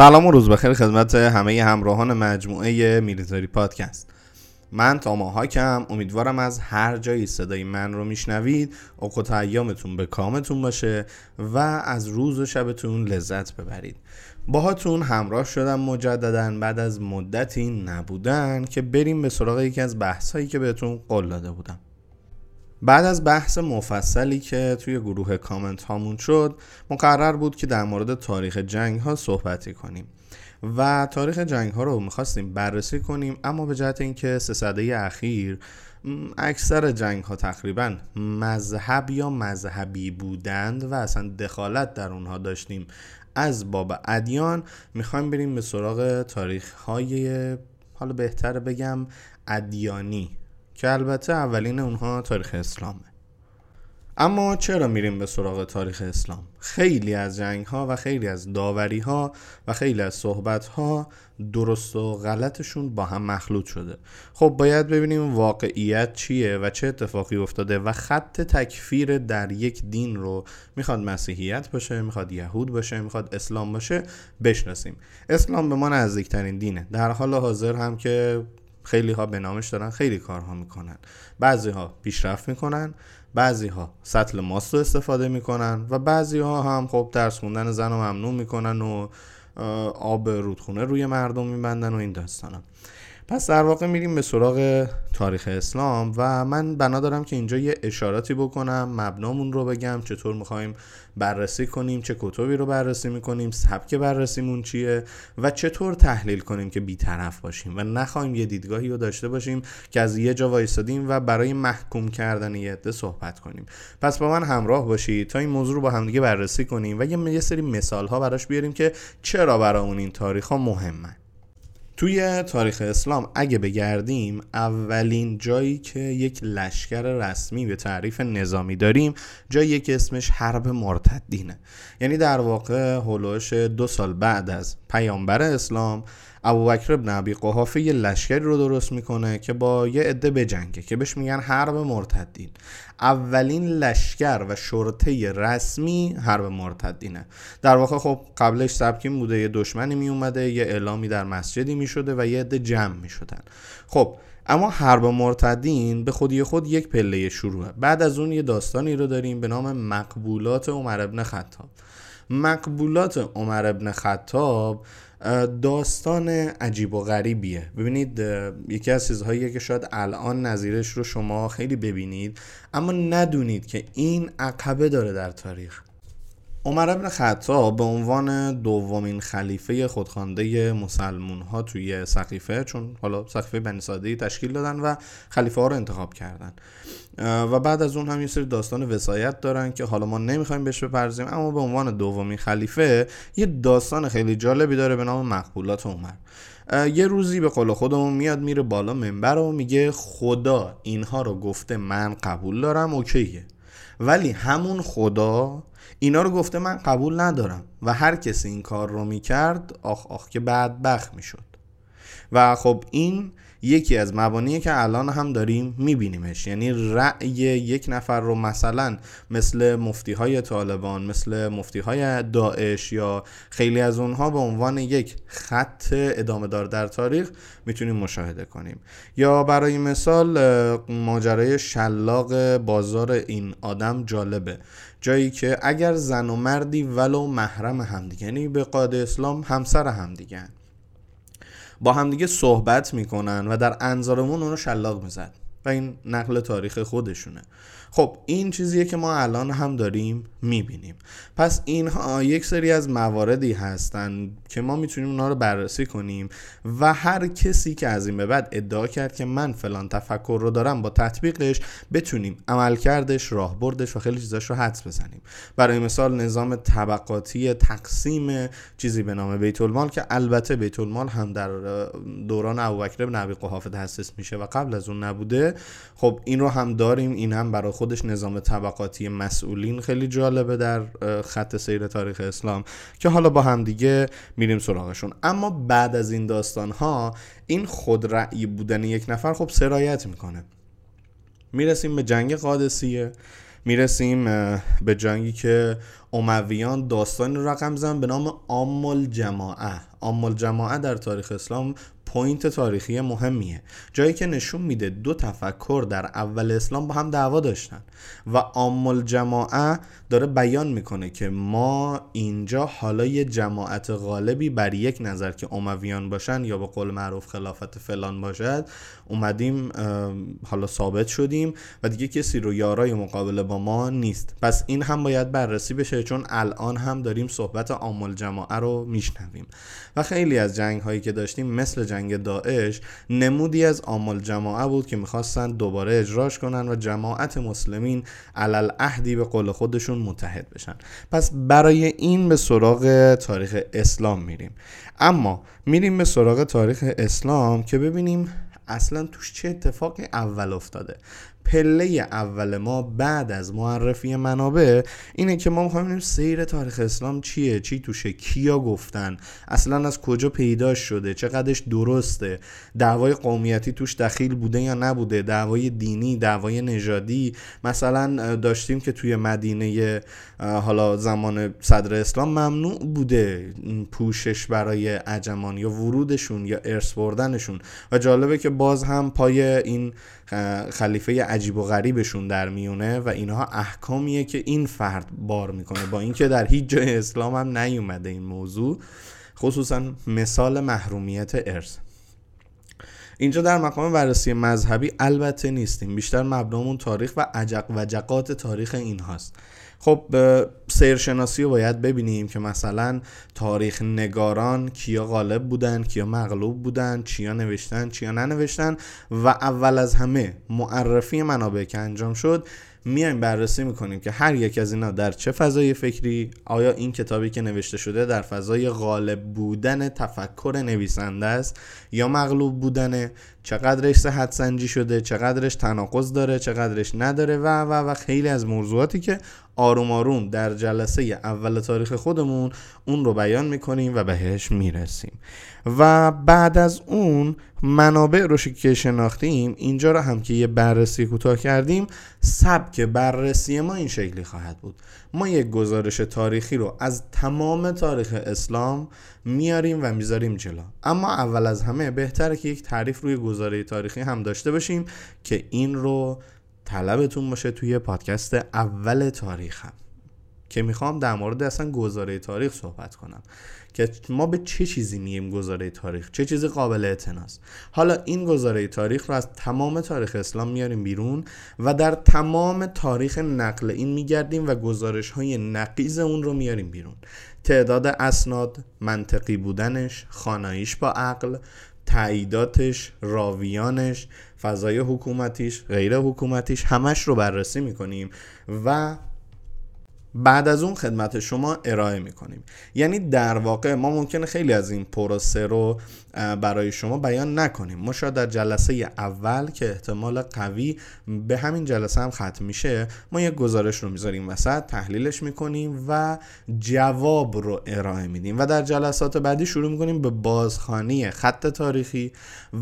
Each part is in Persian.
سلام و روز بخیر خدمت همه همراهان مجموعه میلیتاری پادکست. من تاما هاکم امیدوارم از هر جایی صدای من رو میشنوید. اوقات ایامتون به کامتون باشه و از روز و شبتون لذت ببرید. باهاتون همراه شدم مجددا بعد از مدتی نبودن که بریم به سراغ یکی از بحث هایی که بهتون قول داده بودم. بعد از بحث مفصلی که توی گروه کامنت هامون شد مقرر بود که در مورد تاریخ جنگ ها صحبتی کنیم. و تاریخ جنگ ها رو می‌خواستیم بررسی کنیم اما به جهت اینکه سه سده اخیر اکثر جنگ ها تقریبا مذهب یا مذهبی بودند و اصلا دخالت در اونها داشتیم. از باب ادیان می‌خوایم بریم به سراغ تاریخ های حالا بهتر بگم ادیانی. که البته اولین اونها تاریخ اسلامه. اما چرا میریم به سراغ تاریخ اسلام؟ خیلی از جنگ ها و خیلی از داوری ها و خیلی از صحبت ها درست و غلطشون با هم مخلوط شده. خب باید ببینیم واقعیت چیه و چه اتفاقی افتاده و خط تکفیر در یک دین رو می‌خواد مسیحیت باشه می‌خواد یهود باشه می‌خواد اسلام باشه بشناسیم. اسلام به ما نزدیکترین دینه. در حال حاضر هم که خیلی ها به نامش دارن خیلی کارها می‌کنن. بعضی ها پیشرفت می‌کنن بعضی ها سطل ماست استفاده می‌کنن و بعضی ها هم خب درس خوندن زن رو ممنوع می‌کنن و آب رودخونه روی مردم میبندن و این داستانا. پس در واقع میریم به سراغ تاریخ اسلام و من بنا دارم که اینجا یه اشاراتی بکنم مبنامون رو بگم چطور می‌خوایم بررسی کنیم چه کتبی رو بررسی می‌کنیم سبک بررسیمون چیه و چطور تحلیل کنیم که بیطرف باشیم و نخواهیم یه دیدگاهی رو داشته باشیم که از یه جا وایستادیم و برای محکوم کردن یه عده صحبت کنیم. پس با من همراه باشید تا این موضوع رو با همدیگه بررسی کنیم و یه سری مثال ها براش بیاریم که چرا برای اون این تاریخ ها مهمن. توی تاریخ اسلام اگه بگردیم اولین جایی که یک لشکر رسمی به تعریف نظامی داریم جایی که اسمش حرب مرتدینه. یعنی در واقع هلوش دو سال بعد از پیامبر اسلام ابوبکر ابن ابی قحافه یه لشکری رو درست می‌کنه که با یه عده بجنگه که بهش میگن حرب مرتدین. اولین لشکر و شرطه رسمی حرب مرتدینه. در واقع خب قبلش سبکین بوده یه دشمنی می اومده یه اعلامی در مسجدی می شده و یه عده جمع می شدن خب اما حرب مرتدین به خودی خود یک پله شروعه. بعد از اون یه داستانی رو داریم به نام مقبولات عمر ابن خطاب. مقبولات عمر ابن خطاب داستان عجیب و غریبیه. ببینید یکی از چیزهایی که شاید الان نظیرش رو شما خیلی ببینید اما ندونید که این عقبه داره در تاریخ. عمر ابن خطاب به عنوان دومین خلیفه خودخوانده مسلمون ها توی سقیفه چون حالا سقیفه بنی تشکیل دادن و خلیفه ها رو انتخاب کردن. و بعد از اون هم یه سری داستان وسایت دارن که حالا ما نمی‌خوایم بهش بپرزیم اما به عنوان دومین خلیفه یه داستان خیلی جالبی داره به نام مقبولات عمر. یه روزی به قول خودمون میاد میره بالا منبر و میگه خدا اینها رو گفته من قبول دارم اوکیه. ولی همون خدا اینا رو گفته من قبول ندارم و هر کسی این کار رو می‌کرد آخ آخ که بدبخت می‌شد. و خب این یکی از مبانیه که الان هم داریم میبینیمش. یعنی رأی یک نفر رو مثلا مثل مفتی های طالبان مثل مفتی های داعش یا خیلی از اونها به عنوان یک خط ادامه دار در تاریخ می‌تونیم مشاهده کنیم. یا برای مثال ماجرای شلاق بازار این آدم جالبه. جایی که اگر زن و مردی ولو محرم همدیگه یعنی به قاعده اسلام همسر همدیگه با همدیگه صحبت می‌کنن و در انظارمون اونو شلاق می‌زد و این نقل تاریخ خودشونه. خب این چیزیه که ما الان هم داریم می‌بینیم. پس اینها یک سری از مواردی هستن که ما می‌تونیم اونا رو بررسی کنیم و هر کسی که از این به بعد ادعا کرد که من فلان تفکر رو دارم با تطبیقش بتونیم عملکردش راهبردش و خیلی چیزاش رو حدس بزنیم. برای مثال نظام طبقاتی تقسیم چیزی به نام بیت المال که البته بیت المال هم در دوران ابوبکر بن ابی قحافه تأسیس میشه و قبل از اون نبوده خب این رو هم داریم این هم برای خودش نظام طبقاتی مسئولین خیلی جالبه در خط سیر تاریخ اسلام که حالا با هم دیگه میریم سراغشون. اما بعد از این داستان ها این خود رأی بودن یک نفر خب سرایت می‌کنه. می‌رسیم به جنگ قادسیه می‌رسیم به جنگی که امویان داستانی رقم زن به نام آمل جماعه آمل جماعه در تاریخ اسلام point تاریخی مهمیه. جایی که نشون میده دو تفکر در اول اسلام با هم دعوا داشتن و عام الجماعه داره بیان می‌کنه که ما اینجا حالا یه جماعت غالبی بر یک نظر که امویان باشن یا به قول معروف خلافت فلان باشد اومدیم حالا ثابت شدیم و دیگه کسی رو یارای مقابله با ما نیست. پس این هم باید بررسی بشه چون الان هم داریم صحبت عام الجماعه رو میشنویم. و خیلی از جنگ هایی که داشتیم مثل جنگ جنگ داعش نمودی از آمال جماعه بود که می‌خواستن دوباره اجراش کنن و جماعت مسلمین علل عهدی به قول خودشون متحد بشن. پس برای این به سراغ تاریخ اسلام میریم. اما میریم به سراغ تاریخ اسلام که ببینیم اصلا توش چه اتفاقی اول افتاده. پله اول ما بعد از معرفی منابع اینه که ما می‌خوایم ببینیم سیر تاریخ اسلام چیه چی توشه کیا گفتن اصلا از کجا پیدا شده چقدرش درسته دعوای قومیتی توش دخیل بوده یا نبوده دعوای دینی دعوای نژادی. مثلا داشتیم که توی مدینه حالا زمان صدر اسلام ممنوع بوده پوشش برای عجمان یا ورودشون یا ارث بردنشون. و جالبه که باز هم پای این خلیفه عجیب و غریبشون در میونه و اینها احکامیه که این فرد بار می‌کنه. با اینکه در هیچ جای اسلام هم نیومده این موضوع خصوصا مثال محرومیت ارث. اینجا در مقام بررسی مذهبی البته نیستیم. بیشتر مبنامون تاریخ و عجق و جقات تاریخ این هاست. خب سیرشناسی رو باید ببینیم که مثلا تاریخ نگاران کیا غالب بودن کیا مغلوب بودن چیا نوشتن چیا ننوشتن و اول از همه معرفی منابع که انجام شد میایم بررسی می‌کنیم که هر یک از اینا در چه فضای فکری آیا این کتابی که نوشته شده در فضای غالب بودن تفکر نویسنده است یا مغلوب بودنه؟ چقدرش صحت سنجی شده؟ چقدرش تناقض داره؟ چقدرش نداره؟ و و و خیلی از موضوعاتی که آروم آروم در جلسه اول تاریخ خودمون اون رو بیان می‌کنیم و بهش می‌رسیم. و بعد از اون منابع رو که شناختیم اینجا رو هم که یه بررسی کوتاه کردیم سبک بررسی ما این شکلی خواهد بود. ما یک گزارش تاریخی رو از تمام تاریخ اسلام میاریم و می‌ذاریم جلو. اما اول از همه بهتره که یک تعریف روی گزاره تاریخی هم داشته باشیم که این رو طلبتون باشه توی پادکست اول تاریخم. که می‌خوام در مورد اصلا گزاره تاریخ صحبت کنم. که ما به چه چیزی میگیم گزاره تاریخ؟ چه چیزی قابل اعتناست؟ حالا این گزاره تاریخ رو از تمام تاریخ اسلام میاریم بیرون و در تمام تاریخ نقل این میگردیم و گزارش های نقیز اون رو میاریم بیرون. تعداد اسناد منطقی بودنش خاناییش با عقل تاییداتش راویانش فضای حکومتیش غیر حکومتیش همش رو بررسی می‌کنیم و بعد از اون خدمت شما ارائه می‌کنیم. یعنی در واقع ما ممکنه خیلی از این پروسه رو برای شما بیان نکنیم. ما شاید در جلسه اول که احتمال قوی به همین جلسه هم ختم میشه ما یک گزارش رو می‌ذاریم وسط تحلیلش می‌کنیم و جواب رو ارائه میدیم. و در جلسات بعدی شروع می‌کنیم به بازخانی خط تاریخی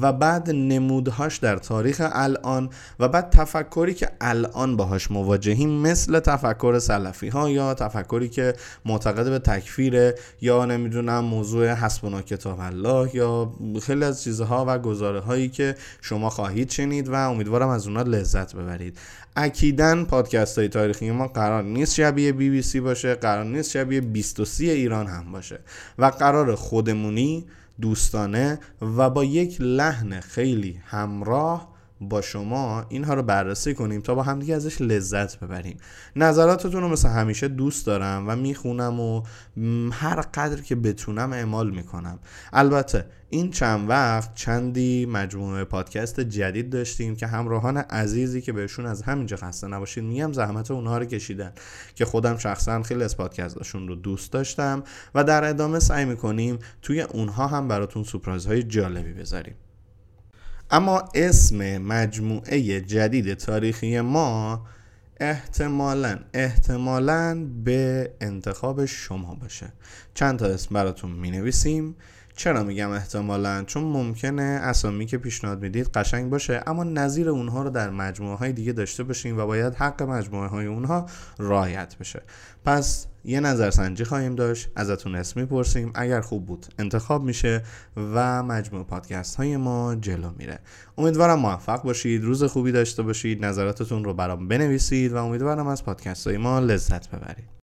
و بعد نمودهاش در تاریخ الان و بعد تفکری که الان باهاش مواجهیم مثل تفکر سلفی ها یا تفکری که معتقد به تکفیر یا نمی‌دونم موضوع حسبنا کتاب الله یا خیلی از چیزها و گزاره هایی که شما خواهید شنید و امیدوارم از اونها لذت ببرید. اکیدن پادکست های تاریخی ما قرار نیست شبیه بی بی سی باشه قرار نیست شبیه 23 ایران هم باشه و قرار خودمونی دوستانه و با یک لحن خیلی همراه با شما اینها رو بررسی کنیم تا با همدیگه ازش لذت ببریم. نظراتتون رو مثل همیشه دوست دارم و می‌خونم و هر قدر که بتونم اعمال می‌کنم. البته این چند وقت چندی مجموعه پادکست جدید داشتیم که همراهان عزیزی که بهشون از همینجا خسته نباشید میگم زحمت اونها رو کشیدن که خودم شخصا خیلی از پادکستشون رو دوست داشتم و در ادامه سعی می‌کنیم توی اونها هم براتون سپرایز های جالبی بذاریم. اما اسم مجموعه جدید تاریخی ما احتمالا احتمالا به انتخاب شما باشه. چند تا اسم براتون می نویسیم چرا میگم احتمالا؟ چون ممکنه اسامی که پیشنهاد می‌دید قشنگ باشه اما نظیر اونها رو در مجموعه های دیگه داشته باشیم و باید حق مجموعه های اونها رعایت بشه. پس یه نظرسنجی خواهیم داشت ازتون اسم می‌پرسیم. اگر خوب بود انتخاب میشه و مجموعه پادکست های ما جلو میره. امیدوارم موفق باشید روز خوبی داشته باشید نظراتتون رو برام بنویسید و امیدوارم از پادکست های ما لذت ببرید.